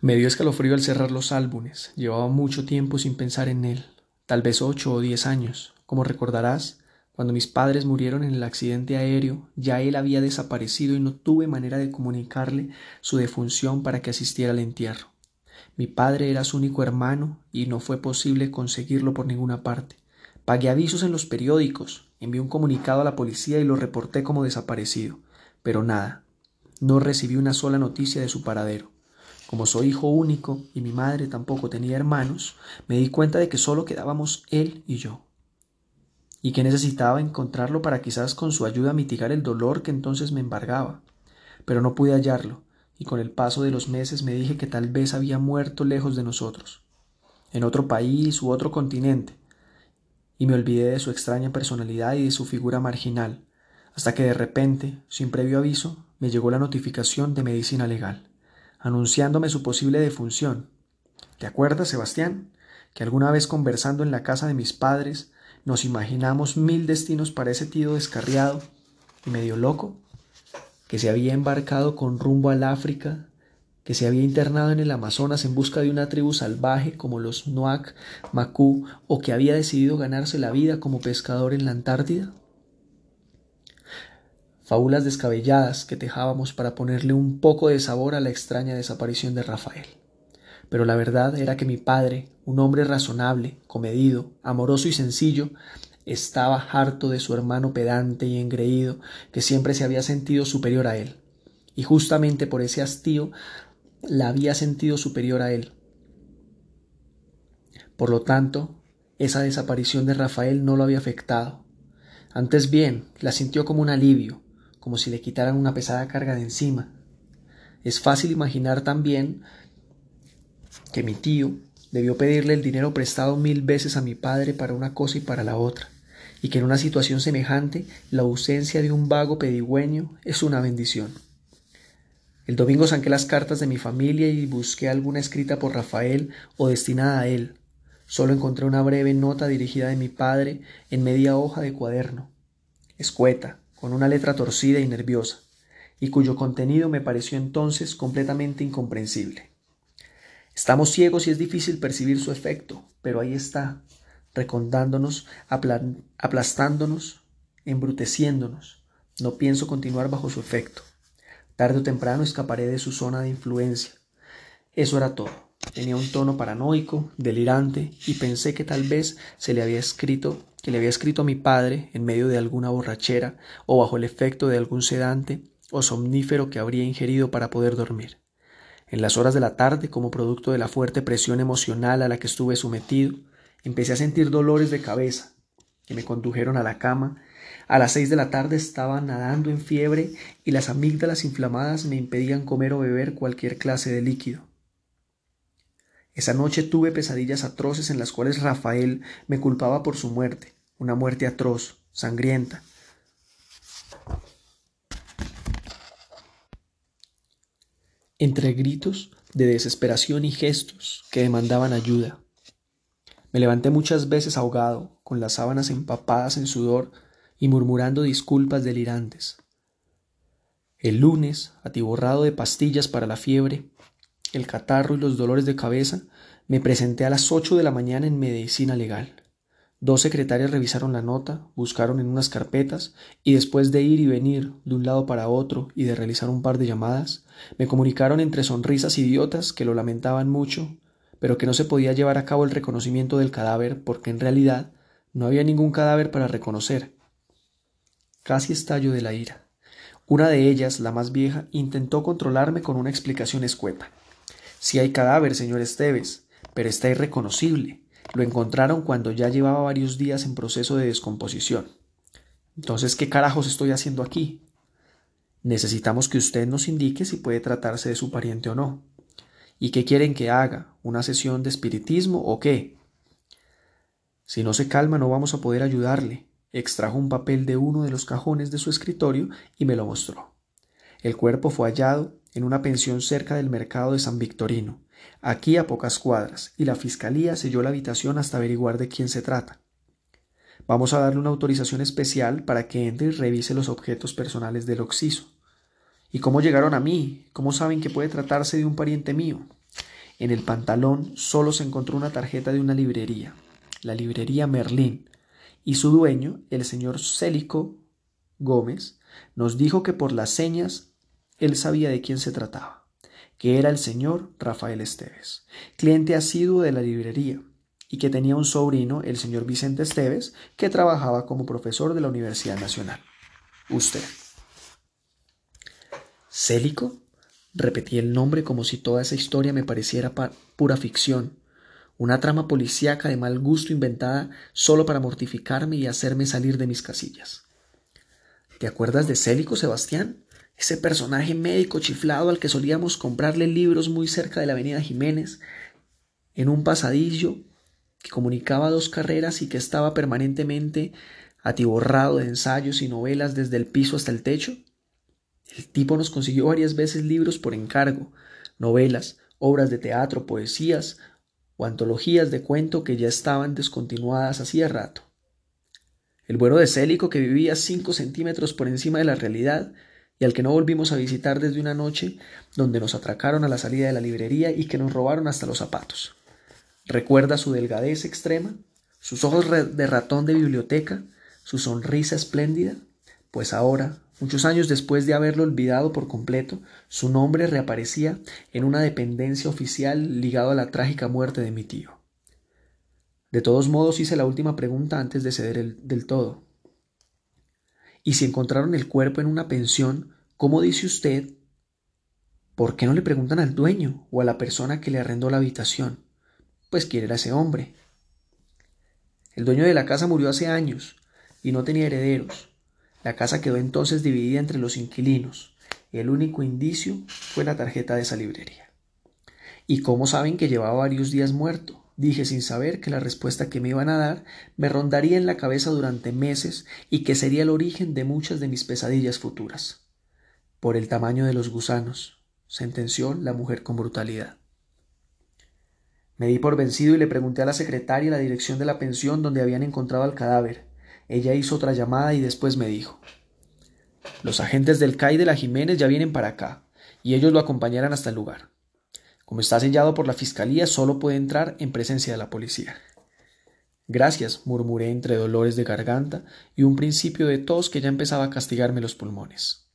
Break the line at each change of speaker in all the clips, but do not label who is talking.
Me dio escalofrío al cerrar los álbumes. Llevaba mucho tiempo sin pensar en él, tal vez ocho o diez años. Como recordarás, cuando mis padres murieron en el accidente aéreo, ya él había desaparecido y no tuve manera de comunicarle su defunción para que asistiera al entierro. Mi padre era su único hermano y no fue posible conseguirlo por ninguna parte. Pagué avisos en los periódicos, envié un comunicado a la policía y lo reporté como desaparecido. Pero nada, no recibí una sola noticia de su paradero. Como soy hijo único y mi madre tampoco tenía hermanos, me di cuenta de que solo quedábamos él y yo. Y que necesitaba encontrarlo para quizás con su ayuda mitigar el dolor que entonces me embargaba. Pero no pude hallarlo, y con el paso de los meses me dije que tal vez había muerto lejos de nosotros, en otro país u otro continente, y me olvidé de su extraña personalidad y de su figura marginal, hasta que de repente, sin previo aviso, me llegó la notificación de medicina legal anunciándome su posible defunción. ¿Te acuerdas, Sebastián? que alguna vez conversando en la casa de mis padres nos imaginamos mil destinos para ese tío descarriado y medio loco, que se había embarcado con rumbo al África, que se había internado en el Amazonas en busca de una tribu salvaje como los Nuac, Macú, o que había decidido ganarse la vida como pescador en la Antártida? Fábulas descabelladas que tejábamos para ponerle un poco de sabor a la extraña desaparición de Rafael. Pero la verdad era que mi padre, un hombre razonable, comedido, amoroso y sencillo, estaba harto de su hermano pedante y engreído, que siempre se había sentido superior a él. Y justamente por ese hastío la había sentido superior a él. Por lo tanto, esa desaparición de Rafael no lo había afectado. Antes bien, la sintió como un alivio, como si le quitaran una pesada carga de encima. Es fácil imaginar también que mi tío debió pedirle el dinero prestado mil veces a mi padre para una cosa y para la otra, y que en una situación semejante la ausencia de un vago pedigüeño es una bendición. El domingo saqué las cartas de mi familia y busqué alguna escrita por Rafael o destinada a él. Solo encontré una breve nota dirigida de mi padre en media hoja de cuaderno. Escueta, con una letra torcida y nerviosa, y cuyo contenido me pareció entonces completamente incomprensible. Estamos ciegos y es difícil percibir su efecto, pero ahí está, recondándonos, aplastándonos, embruteciéndonos. No pienso continuar bajo su efecto. Tarde o temprano escaparé de su zona de influencia. Eso era todo. Tenía un tono paranoico, delirante, y pensé que tal vez se le había escrito, que le había escrito a mi padre en medio de alguna borrachera o bajo el efecto de algún sedante o somnífero que habría ingerido para poder dormir. En las horas de la tarde, como producto de la fuerte presión emocional a la que estuve sometido, empecé a sentir dolores de cabeza, que me condujeron a la cama. A las seis de la tarde estaba nadando en fiebre y las amígdalas inflamadas me impedían comer o beber cualquier clase de líquido. Esa noche tuve pesadillas atroces en las cuales Rafael me culpaba por su muerte, una muerte atroz, sangrienta. Entre gritos de desesperación y gestos que demandaban ayuda. Me levanté muchas veces ahogado, con las sábanas empapadas en sudor y murmurando disculpas delirantes. El lunes, atiborrado de pastillas para la fiebre, el catarro y los dolores de cabeza, me presenté a las ocho de la mañana en medicina legal. Dos secretarias revisaron la nota, buscaron en unas carpetas y después de ir y venir de un lado para otro y de realizar un par de llamadas, me comunicaron entre sonrisas idiotas que lo lamentaban mucho, pero que no se podía llevar a cabo el reconocimiento del cadáver porque en realidad no había ningún cadáver para reconocer. Casi estallo de la ira. Una de ellas, la más vieja, intentó controlarme con una explicación escueta. Si hay cadáver, señor Esteves, pero está irreconocible. Lo encontraron cuando ya llevaba varios días en proceso de descomposición. Entonces, ¿qué carajos estoy haciendo aquí? Necesitamos que usted nos indique si puede tratarse de su pariente o no. ¿Y qué quieren que haga? ¿Una sesión de espiritismo o qué? Si no se calma no vamos a poder ayudarle. Extrajo un papel de uno de los cajones de su escritorio y me lo mostró. El cuerpo fue hallado en una pensión cerca del mercado de San Victorino, aquí a pocas cuadras, y la Fiscalía selló la habitación hasta averiguar de quién se trata. Vamos a darle una autorización especial para que entre y revise los objetos personales del occiso. ¿Y cómo llegaron a mí? ¿Cómo saben que puede tratarse de un pariente mío? En el pantalón solo se encontró una tarjeta de una librería, la librería Merlín, y su dueño, el señor Célico Gómez, nos dijo que por las señas él sabía de quién se trataba, que era el señor Rafael Esteves, cliente asiduo de la librería, y que tenía un sobrino, el señor Vicente Esteves, que trabajaba como profesor de la Universidad Nacional. Usted. ¿Célico? Repetí el nombre como si toda esa historia me pareciera pura ficción, una trama policíaca de mal gusto inventada solo para mortificarme y hacerme salir de mis casillas. ¿Te acuerdas de Célico, Sebastián? Ese personaje médico chiflado al que solíamos comprarle libros muy cerca de la avenida Jiménez, en un pasadillo que comunicaba dos carreras y que estaba permanentemente atiborrado de ensayos y novelas desde el piso hasta el techo. El tipo nos consiguió varias veces libros por encargo, novelas, obras de teatro, poesías o antologías de cuento que ya estaban descontinuadas hacía rato. El bueno de Célico que vivía cinco centímetros por encima de la realidad y al que no volvimos a visitar desde una noche donde nos atracaron a la salida de la librería y que nos robaron hasta los zapatos. Recuerda su delgadez extrema, sus ojos de ratón de biblioteca, su sonrisa espléndida, pues ahora, muchos años después de haberlo olvidado por completo, su nombre reaparecía en una dependencia oficial ligado a la trágica muerte de mi tío. De todos modos hice la última pregunta antes de ceder del todo. ¿Y si encontraron el cuerpo en una pensión, cómo dice usted? ¿Por qué no le preguntan al dueño o a la persona que le arrendó la habitación? Pues quién era ese hombre. El dueño de la casa murió hace años y no tenía herederos. La casa quedó entonces dividida entre los inquilinos, el único indicio fue la tarjeta de esa librería. ¿Y cómo saben que llevaba varios días muerto? Dije sin saber que la respuesta que me iban a dar me rondaría en la cabeza durante meses y que sería el origen de muchas de mis pesadillas futuras. Por el tamaño de los gusanos, sentenció la mujer con brutalidad. Me di por vencido y le pregunté a la secretaria la dirección de la pensión donde habían encontrado al cadáver. Ella hizo otra llamada y después me dijo Los agentes del CAI de la Jiménez ya vienen para acá, y ellos lo acompañarán hasta el lugar. Como está sellado por la fiscalía, solo puede entrar en presencia de la policía. Gracias, murmuré entre dolores de garganta y un principio de tos que ya empezaba a castigarme los pulmones.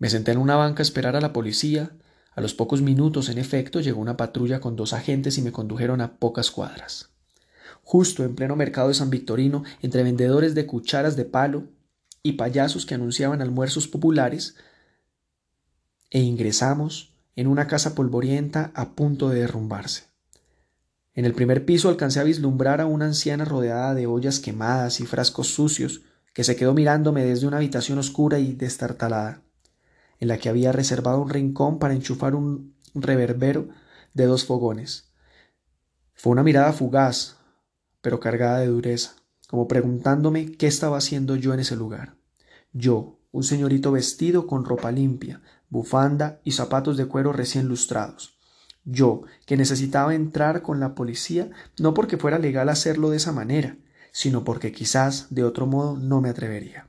Me senté en una banca a esperar a la policía. A los pocos minutos, en efecto, llegó una patrulla con dos agentes y me condujeron a pocas cuadras justo en pleno mercado de San Victorino, entre vendedores de cucharas de palo y payasos que anunciaban almuerzos populares, e ingresamos en una casa polvorienta a punto de derrumbarse. En el primer piso alcancé a vislumbrar a una anciana rodeada de ollas quemadas y frascos sucios, que se quedó mirándome desde una habitación oscura y destartalada, en la que había reservado un rincón para enchufar un reverbero de dos fogones. Fue una mirada fugaz, pero cargada de dureza, como preguntándome qué estaba haciendo yo en ese lugar. Yo, un señorito vestido con ropa limpia, bufanda y zapatos de cuero recién lustrados. Yo, que necesitaba entrar con la policía no porque fuera legal hacerlo de esa manera, sino porque quizás de otro modo no me atrevería.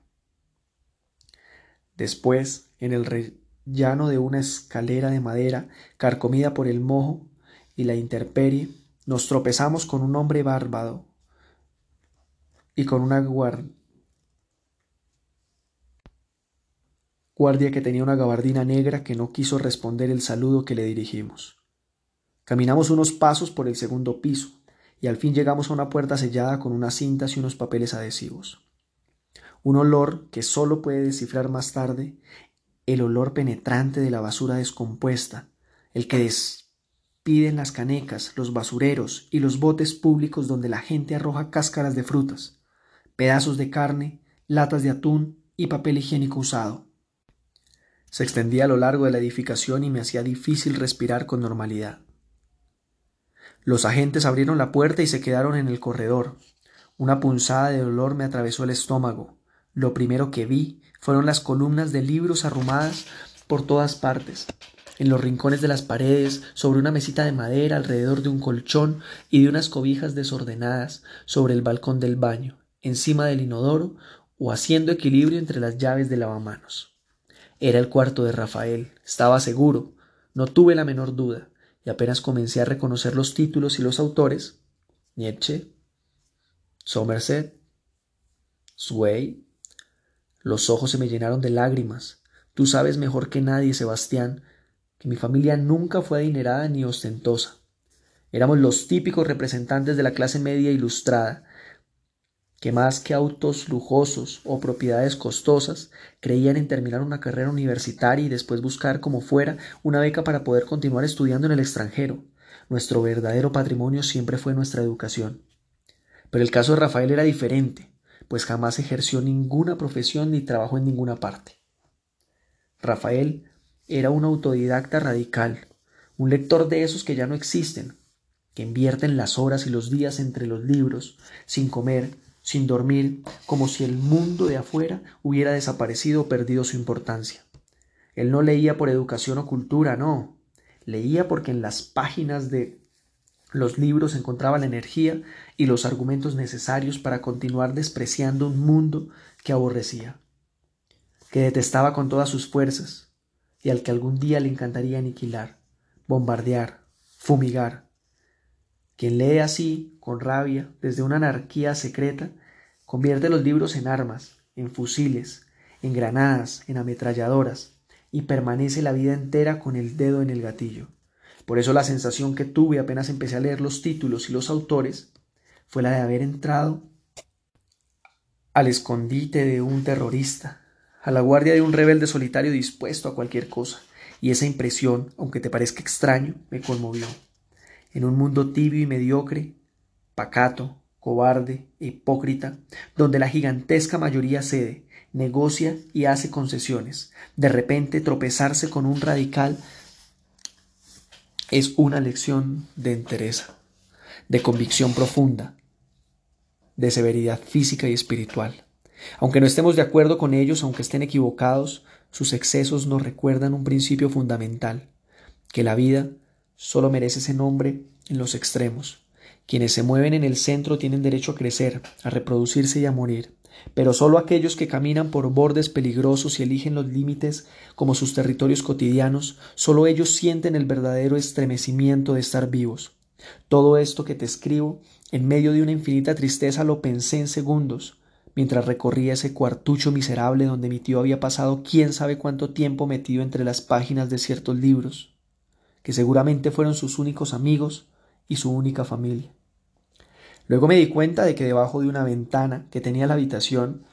Después, en el rellano de una escalera de madera, carcomida por el mojo y la intemperie, nos tropezamos con un hombre bárbaro y con una guardia guardia que tenía una gabardina negra que no quiso responder el saludo que le dirigimos. Caminamos unos pasos por el segundo piso y al fin llegamos a una puerta sellada con unas cintas y unos papeles adhesivos. Un olor que solo puede descifrar más tarde, el olor penetrante de la basura descompuesta, el que des piden las canecas, los basureros y los botes públicos donde la gente arroja cáscaras de frutas, pedazos de carne, latas de atún y papel higiénico usado. Se extendía a lo largo de la edificación y me hacía difícil respirar con normalidad. Los agentes abrieron la puerta y se quedaron en el corredor. Una punzada de dolor me atravesó el estómago. Lo primero que vi fueron las columnas de libros arrumadas por todas partes, en los rincones de las paredes, sobre una mesita de madera alrededor de un colchón y de unas cobijas desordenadas sobre el balcón del baño, encima del inodoro o haciendo equilibrio entre las llaves de lavamanos. Era el cuarto de Rafael, estaba seguro, no tuve la menor duda, y apenas comencé a reconocer los títulos y los autores, Nietzsche, Somerset, Sway, los ojos se me llenaron de lágrimas. Tú sabes mejor que nadie, Sebastián, que mi familia nunca fue adinerada ni ostentosa. Éramos los típicos representantes de la clase media ilustrada, que más que autos lujosos o propiedades costosas, creían en terminar una carrera universitaria y después buscar como fuera una beca para poder continuar estudiando en el extranjero. Nuestro verdadero patrimonio siempre fue nuestra educación. Pero el caso de Rafael era diferente, pues jamás ejerció ninguna profesión ni trabajó en ninguna parte. Rafael era un autodidacta radical, un lector de esos que ya no existen, que invierten las horas y los días entre los libros, sin comer, sin dormir, como si el mundo de afuera hubiera desaparecido o perdido su importancia. Él no leía por educación o cultura, no. Leía porque en las páginas de los libros encontraba la energía y los argumentos necesarios para continuar despreciando un mundo que aborrecía, que detestaba con todas sus fuerzas y al que algún día le encantaría aniquilar, bombardear, fumigar, quien lee así, con rabia, desde una anarquía secreta, convierte los libros en armas, en fusiles, en granadas, en ametralladoras, y permanece la vida entera con el dedo en el gatillo. Por eso la sensación que tuve apenas empecé a leer los títulos y los autores fue la de haber entrado al escondite de un terrorista, a la guardia de un rebelde solitario dispuesto a cualquier cosa, y esa impresión, aunque te parezca extraño, me conmovió en un mundo tibio y mediocre, pacato, cobarde hipócrita, donde la gigantesca mayoría cede, negocia y hace concesiones. De repente tropezarse con un radical es una lección de entereza, de convicción profunda, de severidad física y espiritual. Aunque no estemos de acuerdo con ellos, aunque estén equivocados, sus excesos nos recuerdan un principio fundamental, que la vida solo merece ese nombre en los extremos. Quienes se mueven en el centro tienen derecho a crecer, a reproducirse y a morir, pero solo aquellos que caminan por bordes peligrosos y eligen los límites como sus territorios cotidianos, solo ellos sienten el verdadero estremecimiento de estar vivos. Todo esto que te escribo, en medio de una infinita tristeza, lo pensé en segundos, mientras recorría ese cuartucho miserable donde mi tío había pasado quién sabe cuánto tiempo metido entre las páginas de ciertos libros que seguramente fueron sus únicos amigos y su única familia. Luego me di cuenta de que debajo de una ventana que tenía la habitación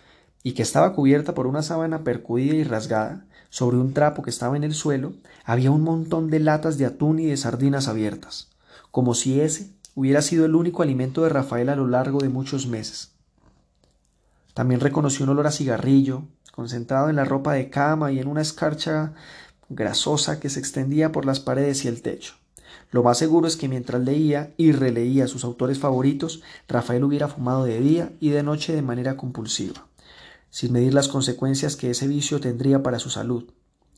y que estaba cubierta por una sábana percudida y rasgada, sobre un trapo que estaba en el suelo, había un montón de latas de atún y de sardinas abiertas, como si ese hubiera sido el único alimento de Rafael a lo largo de muchos meses. También reconoció un olor a cigarrillo, concentrado en la ropa de cama y en una escarcha grasosa que se extendía por las paredes y el techo. Lo más seguro es que mientras leía y releía sus autores favoritos, Rafael hubiera fumado de día y de noche de manera compulsiva, sin medir las consecuencias que ese vicio tendría para su salud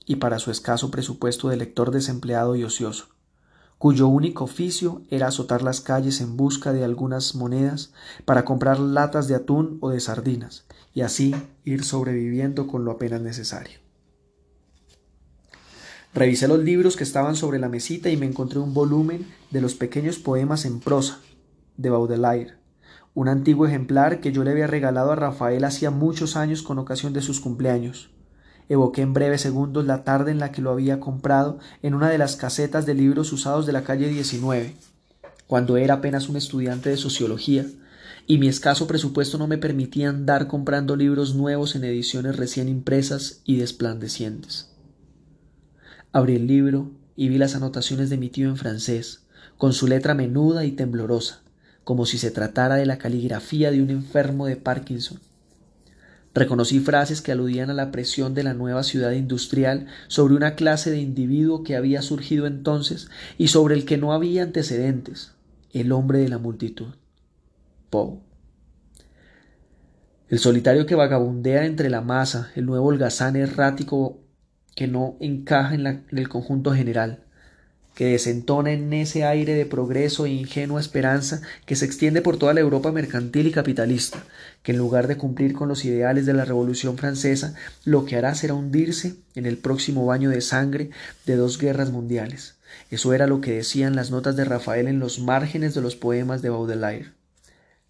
y para su escaso presupuesto de lector desempleado y ocioso, cuyo único oficio era azotar las calles en busca de algunas monedas para comprar latas de atún o de sardinas, y así ir sobreviviendo con lo apenas necesario. Revisé los libros que estaban sobre la mesita y me encontré un volumen de los pequeños poemas en prosa de Baudelaire, un antiguo ejemplar que yo le había regalado a Rafael hacía muchos años con ocasión de sus cumpleaños. Evoqué en breves segundos la tarde en la que lo había comprado en una de las casetas de libros usados de la calle 19, cuando era apenas un estudiante de sociología, y mi escaso presupuesto no me permitía andar comprando libros nuevos en ediciones recién impresas y desplandecientes. Abrí el libro y vi las anotaciones de mi tío en francés, con su letra menuda y temblorosa, como si se tratara de la caligrafía de un enfermo de Parkinson. Reconocí frases que aludían a la presión de la nueva ciudad industrial sobre una clase de individuo que había surgido entonces y sobre el que no había antecedentes, el hombre de la multitud. Poe. El solitario que vagabundea entre la masa, el nuevo holgazán errático que no encaja en, el conjunto general, que desentona en ese aire de progreso e ingenua esperanza que se extiende por toda la Europa mercantil y capitalista, que en lugar de cumplir con los ideales de la Revolución francesa, lo que hará será hundirse en el próximo baño de sangre de dos guerras mundiales. Eso era lo que decían las notas de Rafael en los márgenes de los poemas de Baudelaire.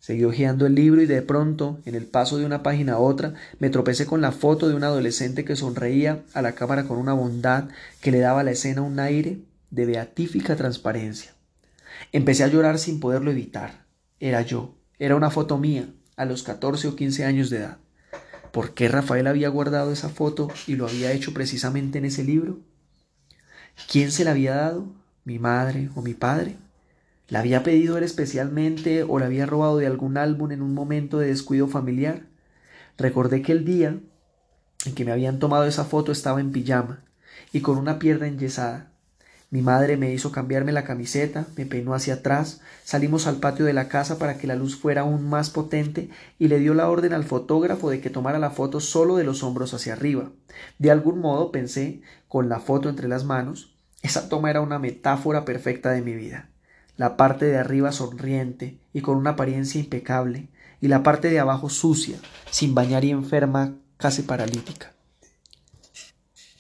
Seguí hojeando el libro y de pronto, en el paso de una página a otra, me tropecé con la foto de un adolescente que sonreía a la cámara con una bondad que le daba a la escena un aire de beatífica transparencia. Empecé a llorar sin poderlo evitar. Era yo, era una foto mía, a los catorce o quince años de edad. ¿Por qué Rafael había guardado esa foto y lo había hecho precisamente en ese libro? ¿Quién se la había dado? ¿Mi madre o mi padre? ¿La había pedido él especialmente o la había robado de algún álbum en un momento de descuido familiar? Recordé que el día en que me habían tomado esa foto estaba en pijama y con una pierna enyesada. Mi madre me hizo cambiarme la camiseta, me peinó hacia atrás, salimos al patio de la casa para que la luz fuera aún más potente y le dio la orden al fotógrafo de que tomara la foto solo de los hombros hacia arriba. De algún modo pensé, con la foto entre las manos, esa toma era una metáfora perfecta de mi vida la parte de arriba sonriente y con una apariencia impecable, y la parte de abajo sucia, sin bañar y enferma, casi paralítica.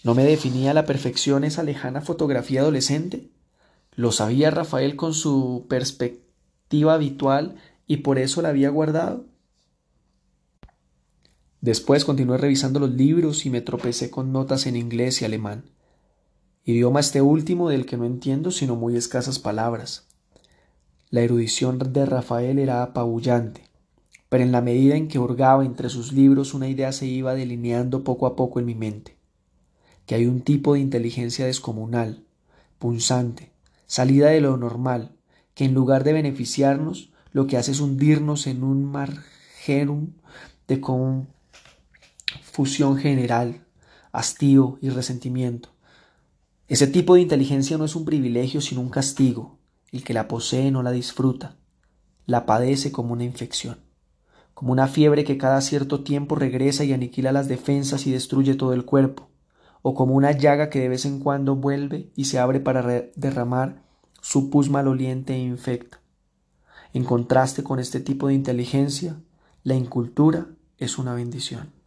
¿No me definía a la perfección esa lejana fotografía adolescente? Lo sabía Rafael con su perspectiva habitual y por eso la había guardado. Después continué revisando los libros y me tropecé con notas en inglés y alemán, idioma este último del que no entiendo sino muy escasas palabras. La erudición de Rafael era apabullante, pero en la medida en que hurgaba entre sus libros una idea se iba delineando poco a poco en mi mente, que hay un tipo de inteligencia descomunal, punzante, salida de lo normal, que en lugar de beneficiarnos, lo que hace es hundirnos en un margerum de confusión general, hastío y resentimiento. Ese tipo de inteligencia no es un privilegio, sino un castigo, el que la posee no la disfruta, la padece como una infección, como una fiebre que cada cierto tiempo regresa y aniquila las defensas y destruye todo el cuerpo, o como una llaga que de vez en cuando vuelve y se abre para derramar su pus maloliente e infecta. En contraste con este tipo de inteligencia, la incultura es una bendición.